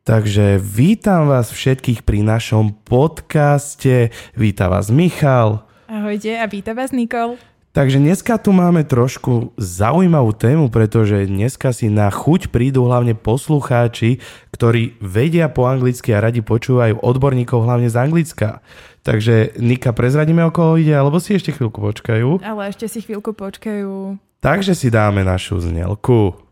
Takže vítam vás všetkých pri našom podcaste. Vítam vás Michal. Ahojte a vítam vás Nikol. Takže dneska tu máme trošku zaujímavú tému, pretože dneska si na chuť prídu hlavne poslucháči, ktorí vedia po anglicky a radi počúvajú odborníkov hlavne z Anglicka. Takže Nika, prezradíme o koho ide, alebo si ešte chvíľku počkajú? Ale ešte si chvíľku počkajú. Takže si dáme našu znelku.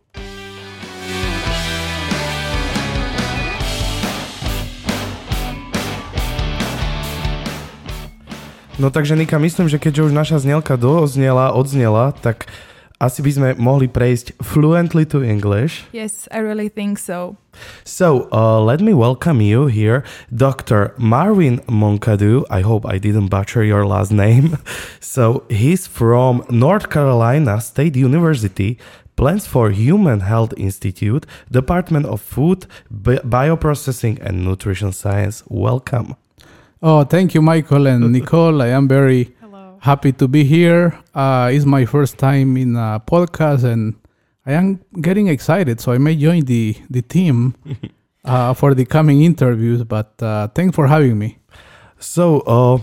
No takže Nika, myslím, že keďže už naša znelka doznela, odznela, tak asi by sme mohli prejsť fluently to English. Yes, I really think so. So, uh, let me welcome you here, Dr. Marvin Moncadu. I hope I didn't butcher your last name. So, he's from North Carolina State University, Plans for Human Health Institute, Department of Food, Bi- Bioprocessing and Nutrition Science. Welcome. Oh, thank you, Michael and Nicole. I am very Hello. happy to be here. Uh, it's my first time in a podcast, and I am getting excited. So I may join the the team uh, for the coming interviews. But uh, thanks for having me. So, uh,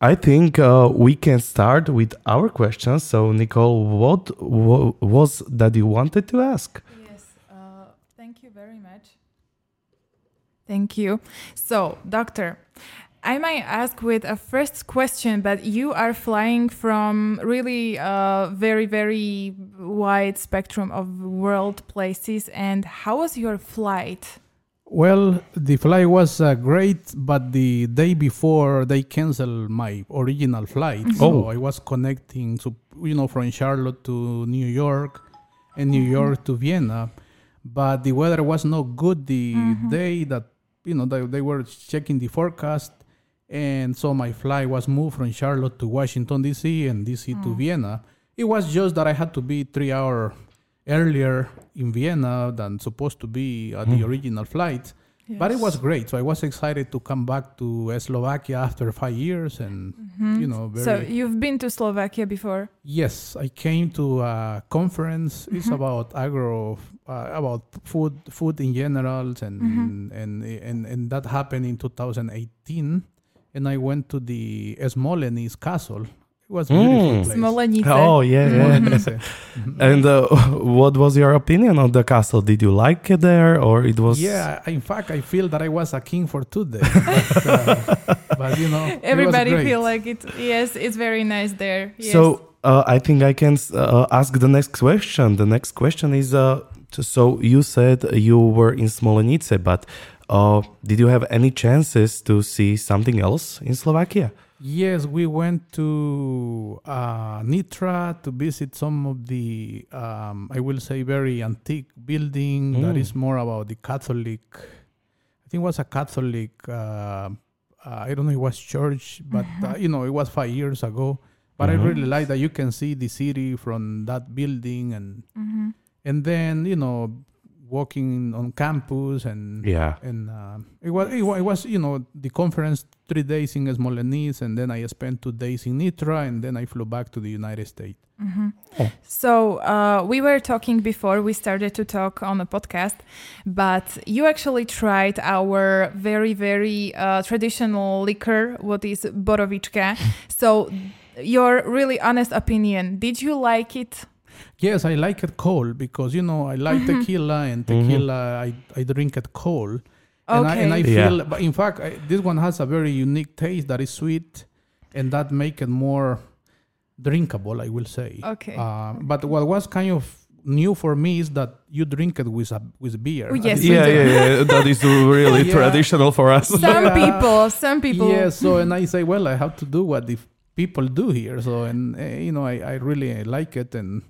I think uh, we can start with our questions. So, Nicole, what wa- was that you wanted to ask? Yes, uh, thank you very much. Thank you. So, doctor, I might ask with a first question, but you are flying from really a very, very wide spectrum of world places. And how was your flight? Well, the flight was uh, great, but the day before they canceled my original flight, mm-hmm. so Oh. I was connecting, to, you know, from Charlotte to New York, and New mm-hmm. York to Vienna. But the weather was not good the mm-hmm. day that you know they, they were checking the forecast, and so my flight was moved from Charlotte to Washington D.C. and D.C. to mm. Vienna. It was just that I had to be three hour earlier in Vienna than supposed to be at the mm. original flight. But it was great. So I was excited to come back to Slovakia after five years, and mm-hmm. you know, very So, you've been to Slovakia before? yes, I came to a conference. It's mm-hmm. about agro, uh, about food, food in general, and mm-hmm. and and and that happened in 2018. And I went to the Smolensk Castle. It was a beautiful Mm. place. Smolenice. Oh, yeah. yeah. Smolenice. and uh, what was your opinion on the castle? Did you like it there, or it was? Yeah, in fact, I feel that I was a king for two days. But, uh, but you know, it was Everybody great. feel like it. Yes, it's very nice there. Yes. So uh, I think I can uh, ask the next question. The next question is: uh, so you said you were in Smolenice, but uh, did you have any chances to see something else in Slovakia? Yes, we went to uh, Nitra to visit some of the, um, I will say, very antique building that Mm. is more about the Catholic. I think it was a Catholic. Uh, uh, I don't know, it was church, but uh, you know, it was five years ago. But Mhm. I really like that you can see the city from that building, and Mhm. and then you know, walking on campus and Yeah. and uh, it was it, wa- it was you know the conference three days in Smolensk and then I spent two days in Nitra and then I flew back to the United States. So uh, we were talking before we started to talk on the podcast, but you actually tried our very very uh, traditional liquor, what is borovička. so your really honest opinion, did you like it? Yes, I like it cold because you know I like tequila and tequila I, I drink it cold. And I, and I Okay. Yeah. feel, but in fact, I, this one has a very unique taste that is sweet, and that make it more drinkable. I will say. Okay. Uh, but what was kind of new for me is that you drink it with a with beer. Oh, yes, I Yeah, yeah, yeah. That is really Yeah. traditional for us. Some Yeah. people, some people. Yeah, so and I say, well, I have to do what the people do here. So and uh, you know, I, I really like it, and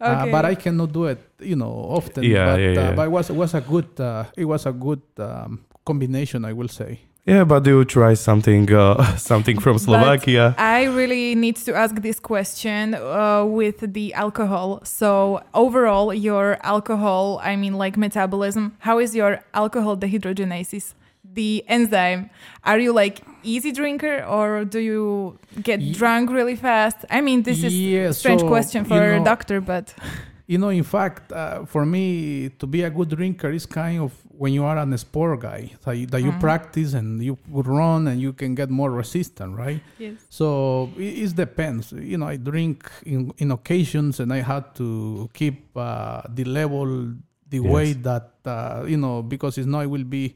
uh, but I cannot do it, you know, often. Yeah, but, yeah, uh, yeah. but it was it was a good uh, it was a good um, combination, I will say. Yeah, but do you try something, uh, something from Slovakia. I really need to ask this question uh, with the alcohol. So overall, your alcohol, I mean, like metabolism, how is your alcohol dehydrogenases? The enzyme. Are you like easy drinker or do you get Ye- drunk really fast? I mean, this is Yeah, strange so, question you for a doctor, but You know, in fact, uh, for me, to be a good drinker is kind of when you are an sport guy that you, that you practice and you run and you can get more resistant, right? Yes. So it, it depends. You know, I drink in, in occasions and I had to keep uh, the level the Yes. way that, uh, you know, because it's not, I will be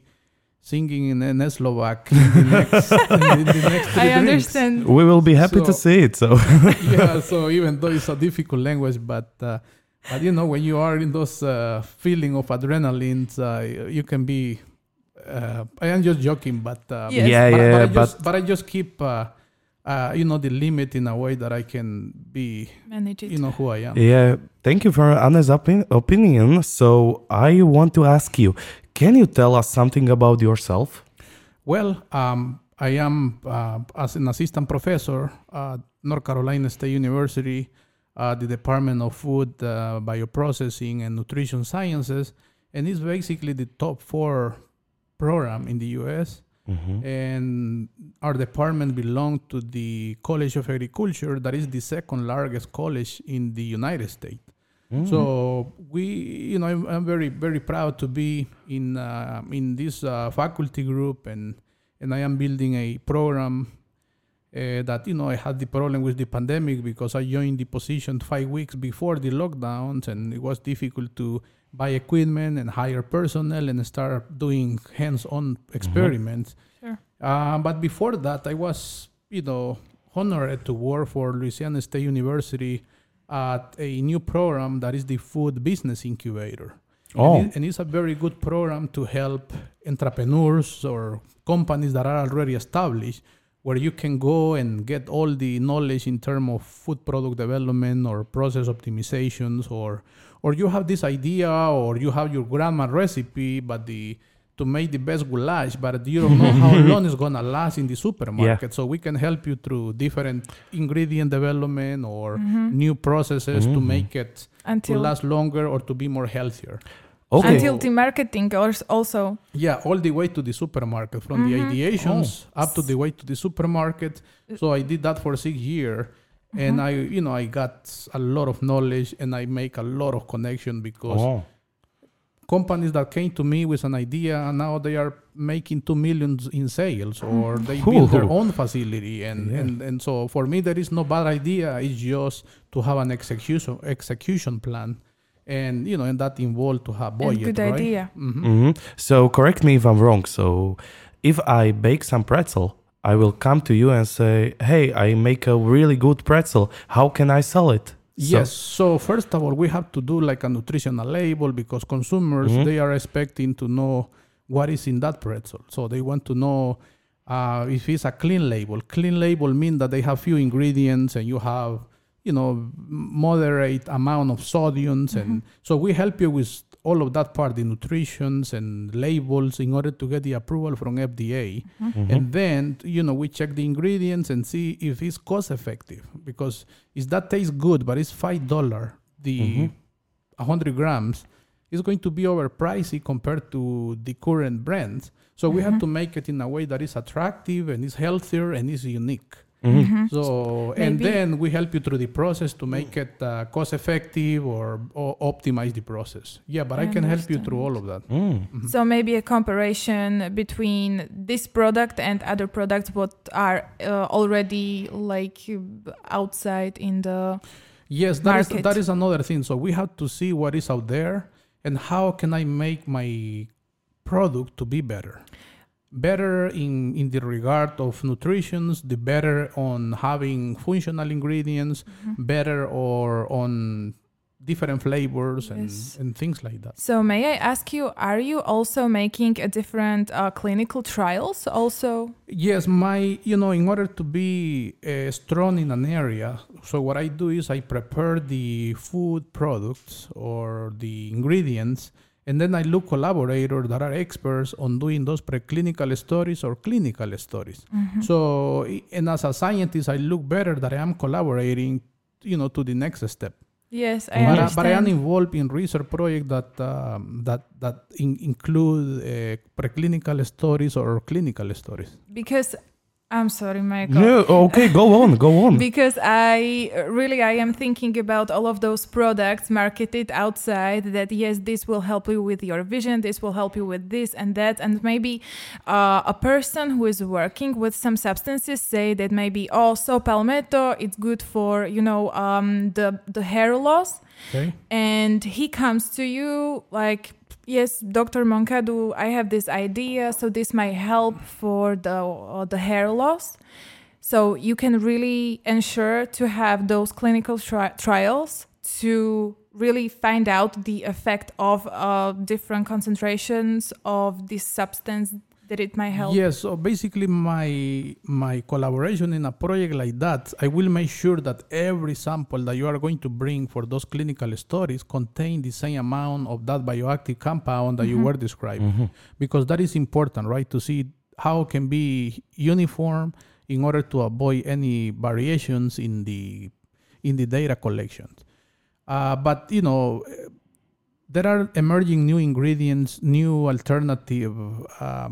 singing in an Slovak in the next, in the next three I drinks understand. We will be happy to see it. So yeah so even though it's a difficult language but uh, but you know when you are in those uh, feeling of adrenaline uh, you can be uh, i am just joking but uh, Yes. yeah, but, yeah, but, I but just, but i just keep uh, uh, you know the limit in a way that i can be Manage it. you know who i am yeah, thank you for Anna's opin- opinion. So I want to ask you, can you tell us something about yourself? Well, um, I am uh, as an assistant professor at North Carolina State University, uh, the Department of Food, uh, Bioprocessing, and Nutrition Sciences, and it's basically the top four program in the U.S. Mhm. And our department belongs to the College of Agriculture, that is the second largest college in the United States. Mm. So we, you know, I'm, I'm very very proud to be in uh, in this uh, faculty group, and and I am building a program uh, that you know I had the problem with the pandemic because I joined the position five weeks before the lockdowns, and it was difficult to buy equipment and hire personnel and start doing hands-on experiments. Sure. Uh, but before that, I was, you know, honored to work for Louisiana State University at a new program that is the Food Business Incubator. Oh. And, it- and it's a very good program to help entrepreneurs or companies that are already established where you can go and get all the knowledge in terms of food product development or process optimizations or or you have this idea or you have your grandma recipe but the to make the best goulash but you don't know how long it's gonna last in the supermarket so we can help you through different ingredient development or mm-hmm. new processes to mm-hmm. make it to Mm-hmm. Last longer or to be more healthier Okay. until the marketing also. yeah, all the way to the supermarket, from the mm-hmm. ideations oh. up to the way to the supermarket. So I did that for six years, and I, you know, I got a lot of knowledge, and I make a lot of connection because Oh. Companies that came to me with an idea, and now they are making two millions in sales, or they build their own facility, and Yeah. and and so for me, there is no bad idea. It's just to have an execution execution plan. And you know, and that involved to have And budget, good right? idea. Mhm. hmm So correct me if I'm wrong. So if I bake some pretzel, I will come to you and say, "Hey, I make a really good pretzel. How can I sell it?" So- Yes. So first of all, we have to do like a nutritional label because consumers Mhm. they are expecting to know what is in that pretzel. So they want to know uh, if it's a clean label. Clean label means that they have few ingredients and you have you know moderate amount of sodiums and so we help you with all of that part the nutritions and labels in order to get the approval from fda Mm-hmm. and then you know we check the ingredients and see if it's cost effective because if that tastes good but it's five dollar the Mhm. 100 grams is going to be overpricey compared to the current brands so we have to make it in a way that is attractive and is healthier and is unique Mhm. so and Maybe- then we help you through the process to make it uh, cost effective or, or optimize the process yeah but i, I can help you through all of that Mm. So maybe a comparison between this product and other products what are uh, already like uh, outside in the Yes, that is market. that is another thing. So we have to see what is out there and how can I make my product to be better. Better in in the regard of nutritions, the better on having functional ingredients, Mm-hmm. better or on different flavors and, Yes. and things like that. So may I ask you, are you also making a different uh, clinical trials also? Yes, my you know, in order to be uh, strong in an area, so what I do is I prepare the food products or the ingredients, and then I look collaborators that are experts on doing those preclinical studies or clinical studies. So, and as a scientist, I look better that I am collaborating, you know, to the next step. Yes, I But, I- understand. but I am involved in research projects that um, that that in, include uh, preclinical studies or clinical studies. because I'm sorry, Michael. No, okay, go on, go on. because I really I am thinking about all of those products marketed outside that yes this will help you with your vision this will help you with this and that and maybe uh, a person who is working with some substances say that maybe also palmetto it's good for you know um, the the hair loss Okay. and he comes to you like yes dr moncadu i have this idea so this might help for the uh, the hair loss. So you can really ensure to have those clinical tri- trials to really find out the effect of uh, different concentrations of this substance that it might help Yes, so basically my my collaboration in a project like that, I will make sure that every sample that you are going to bring for those clinical studies contain the same amount of that bioactive compound that you were describing. Because that is important, right? To see how it can be uniform in order to avoid any variations in the in the data collection. Uh, but you know, there are emerging new ingredients, new alternative uh,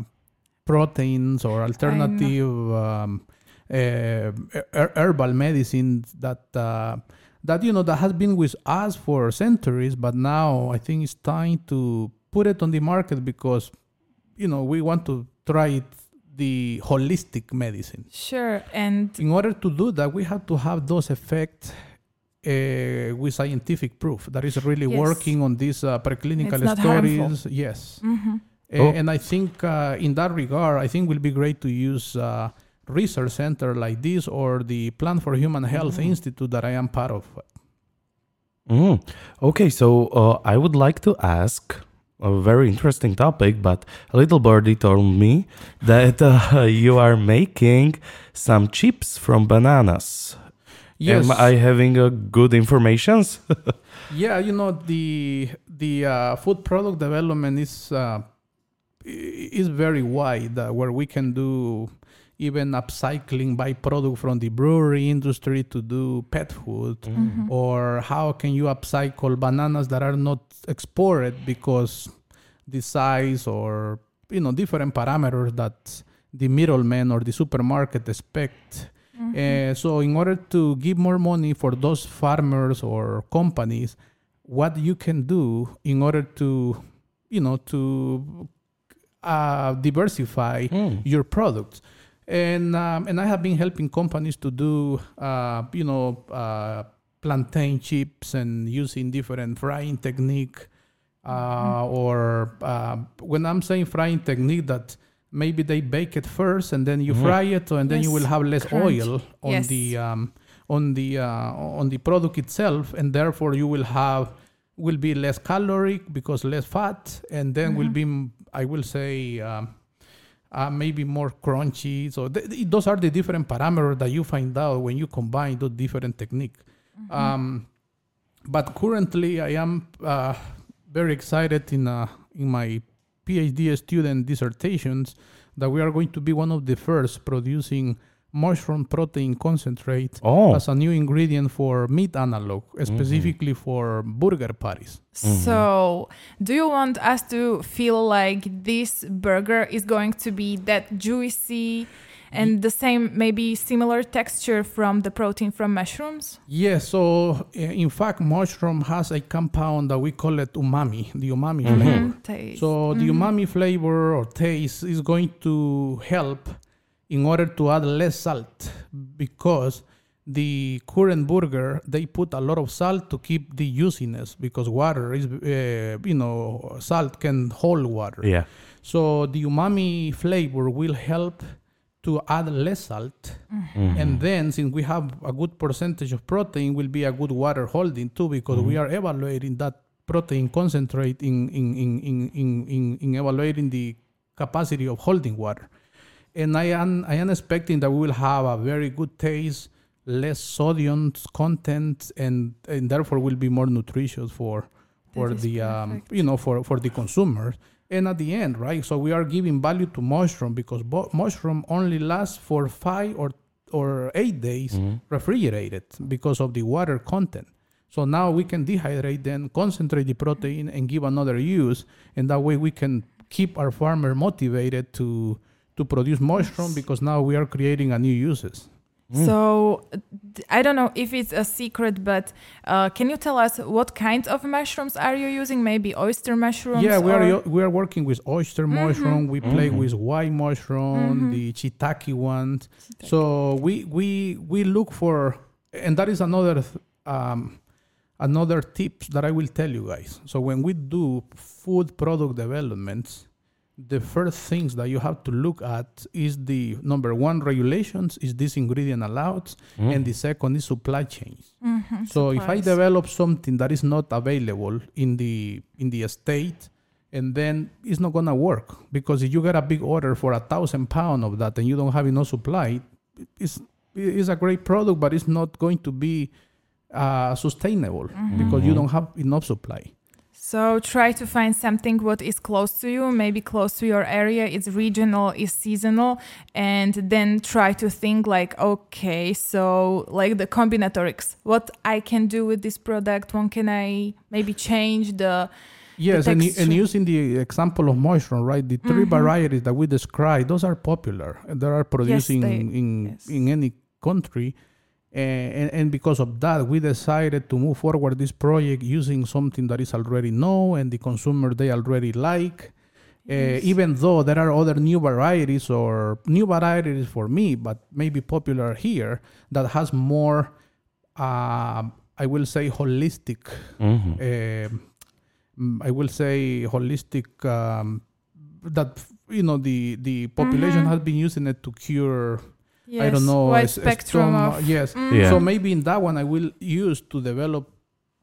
proteins or alternative um, uh, her- herbal medicines that uh, that you know that has been with us for centuries, but now I think it's time to put it on the market because you know we want to try it, the holistic medicine. sure and In order to do that, we have to have those effects uh, with scientific proof that is really Yes. working on these uh, preclinical not harmful. studies. Yes. Mhm. A- Oh. And I think uh, in that regard, I think it will be great to use uh, research center like this or the Plants for Human Health Institute that I am part of. Mm. Okay, so uh, I would like to ask a very interesting topic, but a little birdie told me that uh, you are making some chips from bananas. Yes. Am I having uh, good informations? Yeah, you know the the uh, food product development is uh, is very wide, uh, where we can do even upcycling byproduct from the brewery industry to do pet food, or how can you upcycle bananas that are not exported because the size or you know different parameters that the middleman or the supermarket expect. Uh, so in order to give more money for those farmers or companies, what you can do in order to, you know, to uh, diversify Mm. your products. And um, and I have been helping companies to do, uh, you know, uh, plantain chips and using different frying technique. Uh, or uh, when I'm saying frying technique, that maybe they bake it first and then you fry it, and then you will have less Crunch. oil on Yes. the um, on the uh, on the product itself, and therefore you will have will be less caloric because less fat, and then will be I will say. Um, uh, maybe more crunchy. So th- th- those are the different parameters that you find out when you combine those different techniques. Um, but currently, I am uh, very excited in uh, in my PhD student dissertations that we are going to be one of the first producing mushroom protein concentrate Oh. as a new ingredient for meat analog, specifically for burger patties. So, do you want us to feel like this burger is going to be that juicy and the same, maybe similar texture from the protein from mushrooms? Yes, so uh, in fact, mushroom has a compound that we call it umami, the umami flavor. Mm, taste. So the umami flavor or taste is going to help in order to add less salt because the current burger they put a lot of salt to keep the juiciness because water is uh, you know salt can hold water. Yeah. So the umami flavor will help to add less salt. And then since we have a good percentage of protein will be a good water holding too because we are evaluating that protein concentrate in, in, in, in, in, in evaluating the capacity of holding water. And I am I am expecting that we will have a very good taste, less sodium content and, and therefore will be more nutritious for for the um, you know for for the consumers. And at the end right so we are giving value to mushroom because bo- mushroom only lasts for five or or eight days refrigerated because of the water content. So now we can dehydrate then concentrate the protein and give another use. And that way we can keep our farmer motivated to to produce mushroom because now we are creating a new uses. Mm. So I don't know if it's a secret, but uh, can you tell us what kind of mushrooms are you using? Maybe oyster mushrooms. Yeah, we are we are working with oyster mushroom. We play Mhm. with white mushroom, Mhm. the shiitake ones. So we we we look for, and that is another um, another tips that I will tell you guys. So when we do food product developments, the first things that you have to look at is the number one regulations is this ingredient allowed, Mm. and the second is supply chains. Mhm, So if I develop something that is not available in the in the state, and then it's not gonna work because if you get a big order for a thousand pound of that and you don't have enough supply, it's it's a great product, but it's not going to be uh, sustainable because you don't have enough supply. So try to find something what is close to you, maybe close to your area. It's regional, is seasonal, and then try to think like, okay, so like the combinatorics, what I can do with this product. When can I maybe change the? Yes, and, and using the example of mushroom, right? The 3 Mhm. varieties that we described, those are popular. and They are producing they- in yes. in any country, and, and and because of that, we decided to move forward this project using something that is already known and the consumer they already like. Uh, Yes. even though there are other new varieties or new varieties for me, but maybe popular here that has more, uh, I will say, holistic Mhm. um, mm, I will say holistic um, that you know the the population Mhm. has been using it to cure Yes, I don't know wide spectrum stomach- of. yes Mm, Yeah. so maybe in that one I will use to develop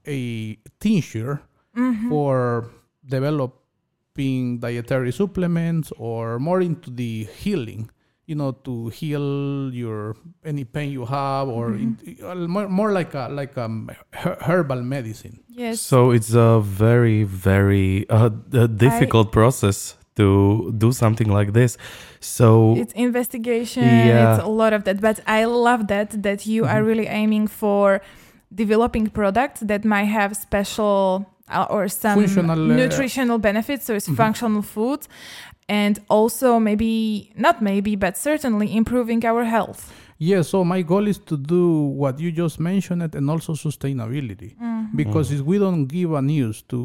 a tincture mhm. for developing dietary supplements or more into the healing you know to heal your any pain you have or in, uh, more, more like a like a her- herbal medicine Yes. So it's a very, very uh, d- difficult process to do something like this. So it's investigation Yeah. it's a lot of that but i love that that you are Mhm. really aiming for developing products that might have special uh, or some Functional, uh, nutritional benefits so it's Mhm. functional food and also maybe not maybe but certainly improving our health Yeah, so my goal is to do what you just mentioned and also sustainability. Mhm. Because if we don't give a news to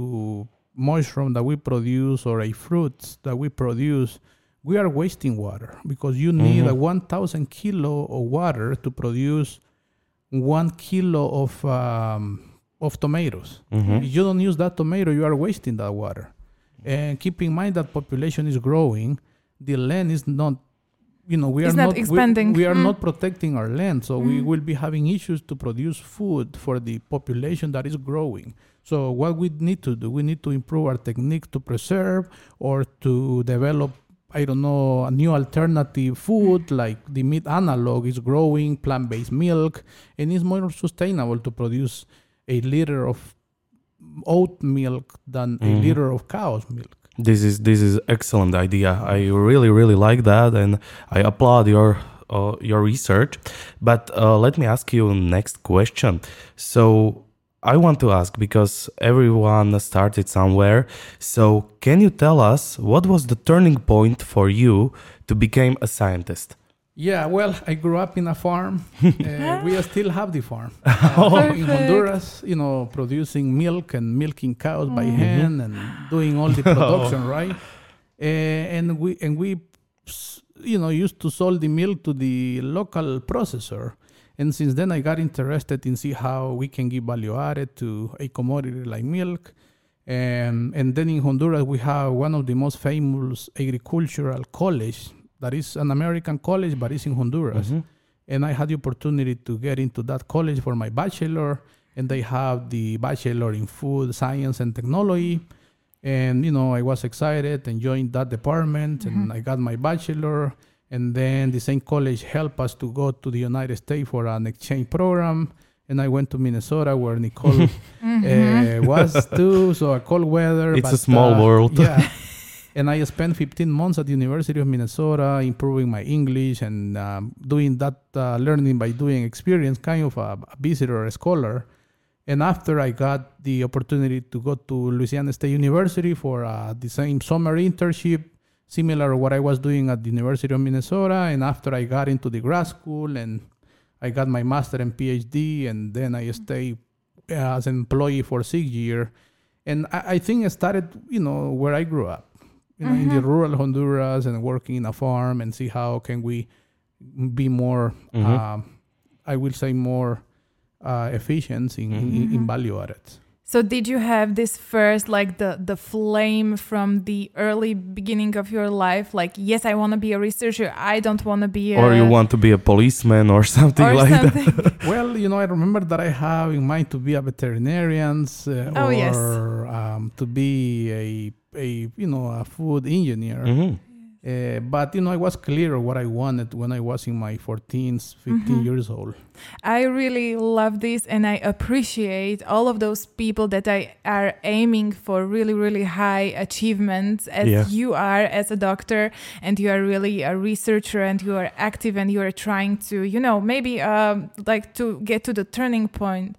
mushroom that we produce or a fruit that we produce, we are wasting water because you need Mhm. a 1,000 kilo of water to produce one kilo of um, of tomatoes. Mhm. If you don't use that tomato, you are wasting that water. And keep in mind that population is growing. The land is not, you know, we It's are not not, we- expanding. We, are Mm. not protecting our land, so we Mm. will be having issues to produce food for the population that is growing. So what we need to do, we need to improve our technique to preserve or to develop. I don't know, a new alternative food like the meat analog is growing, plant based milk, and it's more sustainable to produce a liter of oat milk than a Mhm. liter of cow's milk. This is this is excellent idea. I really really like that, and I applaud your uh, your research. But uh, let me ask you next question. So I want to ask because everyone started somewhere. So can you tell us what was the turning point for you to become a scientist? Yeah, well, I grew up in a farm. uh, we still have the farm uh, in Perfect. Honduras. You know, producing milk and milking cows by Mhm. hand and doing all the production, right? Uh, and we and we, you know, used to sell the milk to the local processor. And since then, I got interested in see how we can give value added to a commodity like milk. And and then in Honduras, we have one of the most famous agricultural college that is an American college, but it's in Honduras. Mhm. And I had the opportunity to get into that college for my bachelor. And they have the bachelor in food science and technology. And you know, I was excited and joined that department, and I got my bachelor. And then the same college helped us to go to the United States for an exchange program. And I went to Minnesota, where Nicole Mhm. uh, was too. So a cold weather. It's a small uh, world. Yeah. and I spent 15 months at the University of Minnesota improving my English and um, doing that uh, learning by doing experience, kind of a, a visitor, a scholar. And after I got the opportunity to go to Louisiana State University for uh, the same summer internship, similar to what I was doing at the University of Minnesota. And after I got into the grad school and I got my master and PhD, and then I stayed uh, as an employee for six years. And I, I think I started, you know, where I grew up, you know, in the rural Honduras and working in a farm and see how can we be more, Mhm. um, I will say more uh, efficient in, in, in value added. So did you have this first like the the flame from the early beginning of your life like yes I want to be a researcher I don't want to be a or you want to be a policeman or something or like that. Well, you know, I remember that I have in mind to be a veterinarian uh, Oh, or yes. um, to be a, a, you know, a food engineer. Mhm. Uh, but, you know, I was clear what I wanted when I was in my 14s, 15 Mm-hmm. years old. I really love this and I appreciate all of those people that I are aiming for really really high achievements as Yeah. you are as a doctor and you are really a researcher and you are active and you are trying to you know maybe um, like to get to the turning point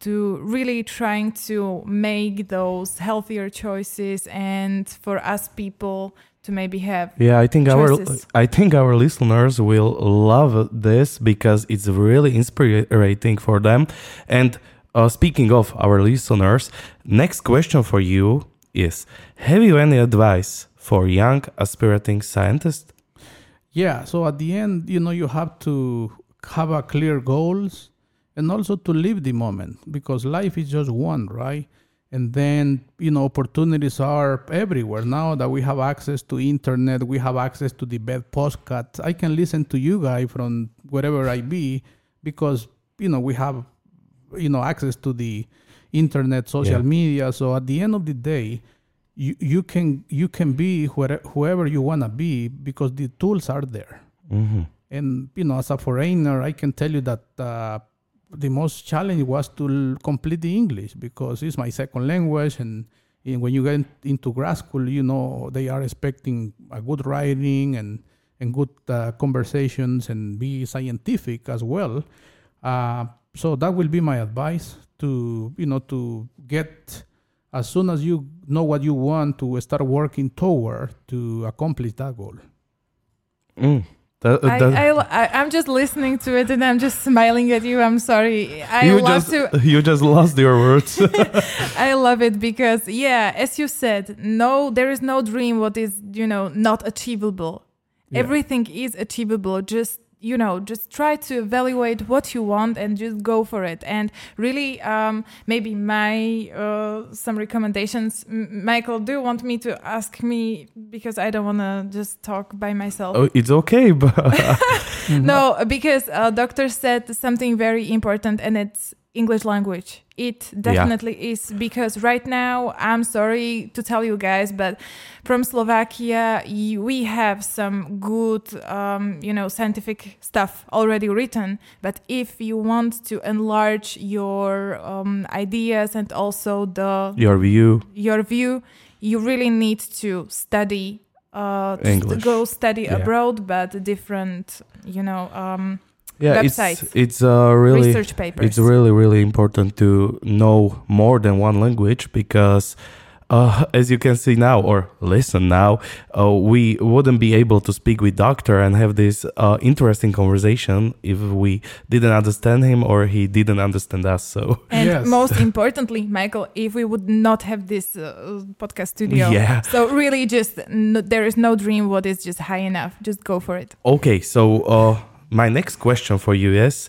to really trying to make those healthier choices and for us people to maybe have Yeah, I think choices. our I think our listeners will love this because it's really inspiring for them. And uh, speaking of our listeners, next question for you is: Have you any advice for young aspiring scientists? Yeah, so at the end, you know, you have to have a clear goals and also to live the moment because life is just one, right? And then, you know, opportunities are everywhere. Now that we have access to internet, we have access to the bed postcards. I can listen to you guys from wherever I be because, you know, we have, you know, access to the internet, social Yeah. media. So at the end of the day, you, you can you can be where, whoever you want to be because the tools are there hmm and you know as a foreigner i can tell you that uh, the most challenge was to complete the english because it's my second language and, and when you get into grad school you know they are expecting a good writing and and good uh, conversations and be scientific as well uh, so that will be my advice to you know to get as soon as you know what you want to start working toward to accomplish that goal Mm. That, uh, I, that- I, I, I'm just listening to it and I'm just smiling at you. I'm sorry. I you love just to. you just lost your words. I love it because, yeah, as you said, no, there is no dream what is, you know, not achievable. Yeah. Everything is achievable. Just, you know, just try to evaluate what you want and just go for it. And really, um, maybe my uh, some recommendations. M- Michael, do you want me to ask me because I don't want to just talk by myself? oh, it's okay, but No, because uh, doctor said something very important, and it's English language. It definitely is because right now, I'm sorry to tell you guys, but from Slovakia, we have some good, um, you know, scientific stuff already written. But if you want to enlarge your um, ideas and also the your view. your view, you really need to study. Uh, to go study Yeah. abroad, but different, you know, um, Yeah, Websites. it's it's uh, really research papers. It's really, really important to know more than one language because, uh, as you can see now or listen now, uh, we wouldn't be able to speak with doctor and have this uh, interesting conversation if we didn't understand him or he didn't understand us. So and Yes. most importantly, Michael, if we would not have this uh, podcast studio, Yeah. so really, just no, there is no dream what is just high enough. Just go for it. okay, so uh, my next question for you is.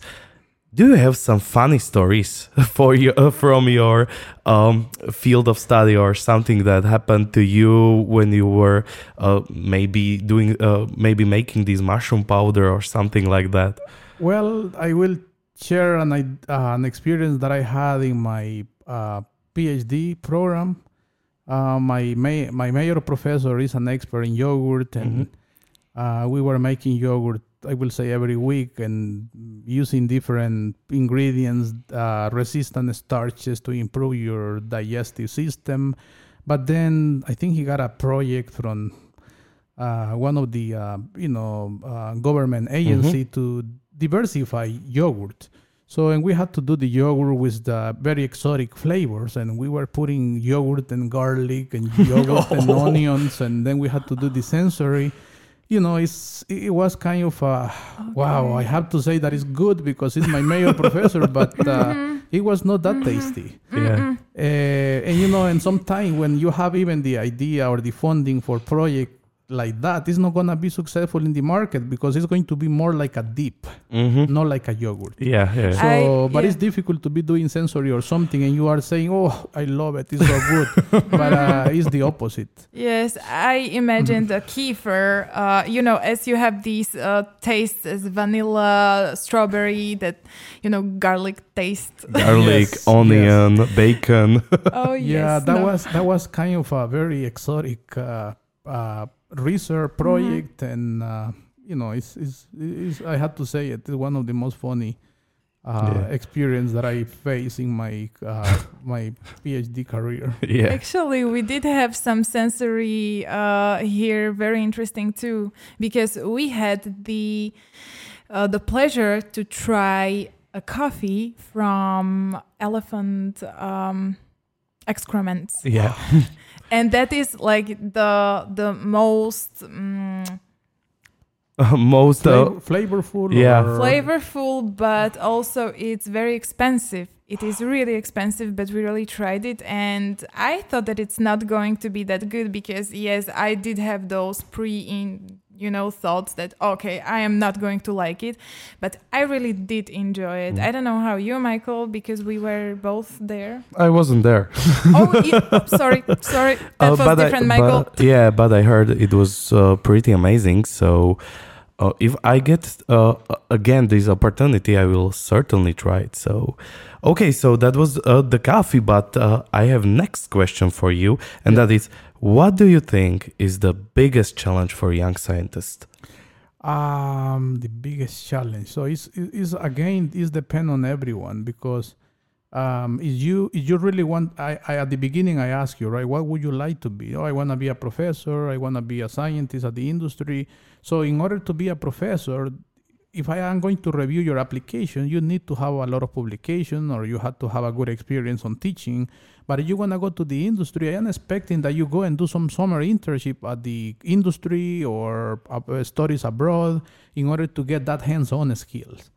Do you have some funny stories for you uh, from your um, field of study or something that happened to you when you were uh, maybe doing uh, maybe making this mushroom powder or something like that? Well, I will share an uh, an experience that I had in my uh, PhD program. Uh, my ma- my major professor is an expert in yogurt, and uh, we were making yogurt. I will say every week, and using different ingredients, uh, resistant starches to improve your digestive system. But then I think he got a project from uh, one of the uh, you know uh, government agency to diversify yogurt. So and we had to do the yogurt with the very exotic flavors, and we were putting yogurt and garlic and yogurt and onions, and then we had to do the sensory. You know, it's it was kind of uh, wow. I have to say that it's good because it's my major professor, but uh, it was not that tasty. Yeah. Uh, and you know, and sometimes when you have even the idea or the funding for project like that, it's not gonna be successful in the market because it's going to be more like a dip, Mm-hmm. not like a yogurt. Yeah. Yeah. So, I- but yeah. it's difficult to be doing sensory or something, and you are saying, "Oh, I love it, it's so good," but uh, it's the opposite. Yes, I imagine the kefir. Uh, you know, as you have these uh, tastes as vanilla, strawberry, that you know, garlic taste. Garlic, Yes, onion, bacon. oh yes. yeah, that no. was that was kind of a very exotic uh, uh, research project, and uh, you know, it's, it's, it's I had to say it's one of the most funny. Uh, Yeah. experience that I face in my uh, my PhD career. yeah. Actually, we did have some sensory uh, here, very interesting too, because we had the uh, the pleasure to try a coffee from elephant um, excrements, Yeah. and that is like the the most. mm Most. Uh, flavorful, yeah. or- flavorful, but also it's very expensive. It is really expensive, but we really tried it, and I thought that it's not going to be that good because yes, I did have those pre-in, you know, thoughts that okay, I am not going to like it, but I really did enjoy it. Mm. I don't know how you, Michael, because we were both there. I wasn't there. oh, yeah, sorry, sorry, that Uh, was but different, I, Michael. But, yeah, but I heard it was uh, pretty amazing. So uh, if I get uh, again this opportunity, I will certainly try it. So okay, so that was uh, the coffee. But uh, I have next question for you, and that is, what do you think is the biggest challenge for young scientists? Um, the biggest challenge. So it's, it's again, it's depend on everyone because um, is you is you really want? I, I at the beginning I ask you right, what would you like to be? Oh, I want to be a professor. I want to be a scientist at the industry. So in order to be a professor, if I am going to review your application, you need to have a lot of publication or you have to have a good experience on teaching. But you want to go to the industry, I am expecting that you go and do some summer internship at the industry or uh, studies abroad in order to get that hands-on skills.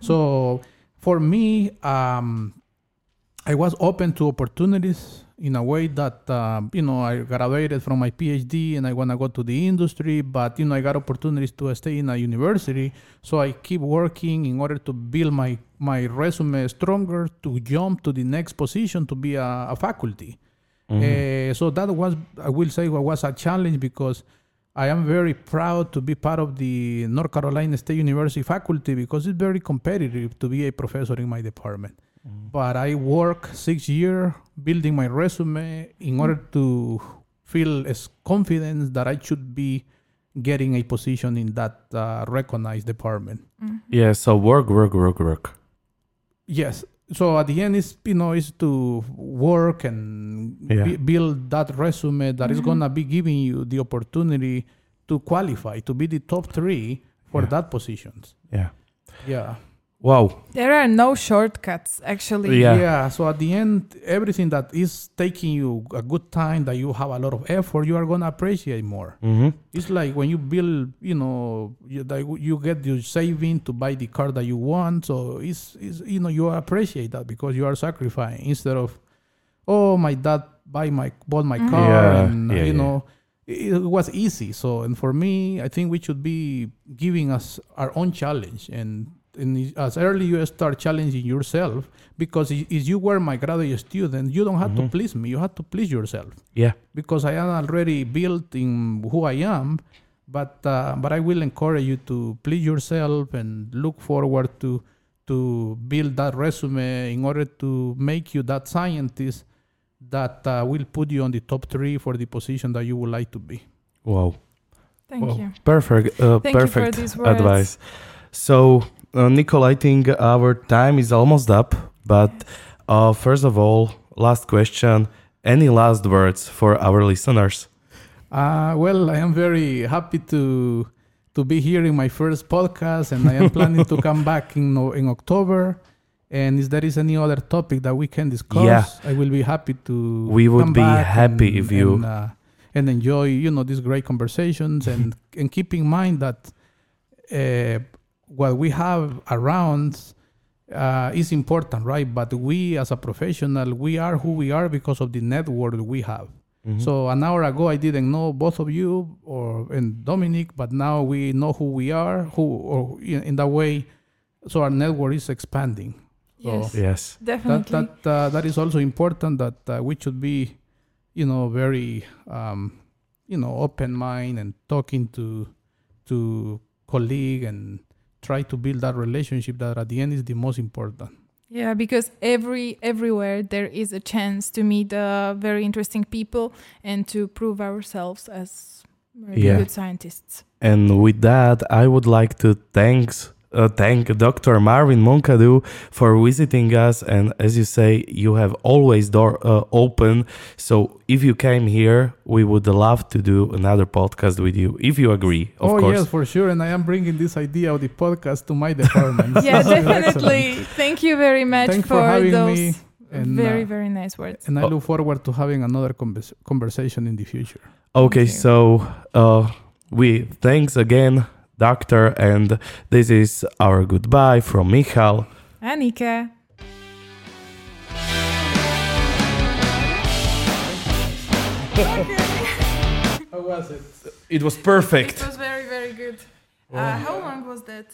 So for me, um, I was open to opportunities in a way that um, you know I graduated from my PhD and I want to go to the industry, but you know I got opportunities to stay in a university, so I keep working in order to build my my resume stronger to jump to the next position to be a, a faculty. Uh, so that was I will say was a challenge because I am very proud to be part of the North Carolina State University faculty because it's very competitive to be a professor in my department. But I work six years building my resume in order hmm. to feel as confident that I should be getting a position in that uh, recognized department. Mm-hmm. Yeah. So work, work, work, work. Yes. So at the end, is you know is to work and Yeah. bu- build that resume that is mm-hmm. gonna be giving you the opportunity to qualify to be the top three for Yeah. that positions. Yeah. Yeah. Wow. There are no shortcuts, actually. Yeah. Yeah. So at the end, everything that is taking you a good time, that you have a lot of effort, you are gonna appreciate more. Mm-hmm. It's like when you build, you know, you, you get your saving to buy the car that you want. So it's, it's, you know, you appreciate that because you are sacrificing instead of, oh, my dad buy my bought my car, Yeah, and yeah, you yeah. know, it, it was easy. So and for me, I think we should be giving us our own challenge and. And as early you start challenging yourself, because if you were my graduate student, you don't have to please me. You have to please yourself Yeah. because I am already built in who I am. But uh, but I will encourage you to please yourself and look forward to to build that resume in order to make you that scientist that uh, will put you on the top three for the position that you would like to be. Wow. Thank Wow. you. Perfect. Uh, Thank you for perfect these words. advice. So, uh, Nicole, I think our time is almost up. But uh, first of all, last question. Any last words for our listeners? Uh, well, I am very happy to to be here in my first podcast, and I am planning to come back in in October. And if there is any other topic that we can discuss, Yeah. I will be happy to. We would be happy and- if you- and, uh, and enjoy, you know, these great conversations, and and keep in mind that uh, what we have around uh, is important, right? But we, as a professional, we are who we are because of the network we have. Mhm. So an hour ago, I didn't know both of you or and Dominic, but now we know who we are, who or in, in that way. So our network is expanding. So Yes, yes. that definitely. that uh, that is also important. That uh, we should be, you know, very, um, you know, open mind and talking to to colleague and try to build that relationship. That at the end is the most important. Yeah, because every everywhere there is a chance to meet uh, very interesting people and to prove ourselves as very Yeah. good scientists. And with that, I would like to thanks uh, thank Dr. Marvin Moncadu for visiting us. And as you say, you have always door uh, open. So if you came here, we would love to do another podcast with you, if you agree, of oh course. yes, for sure. And I am bringing this idea of the podcast to my department. yeah, definitely. Thank you very much Thanks for, for having those me, and, very uh, very nice words. And I Oh. look forward to having another convers- conversation in the future. Okay, so uh, we thanks again, Doctor, and this is our goodbye from Michal. Annika. How was it? It was perfect. It was very very good. Uh, how long was that?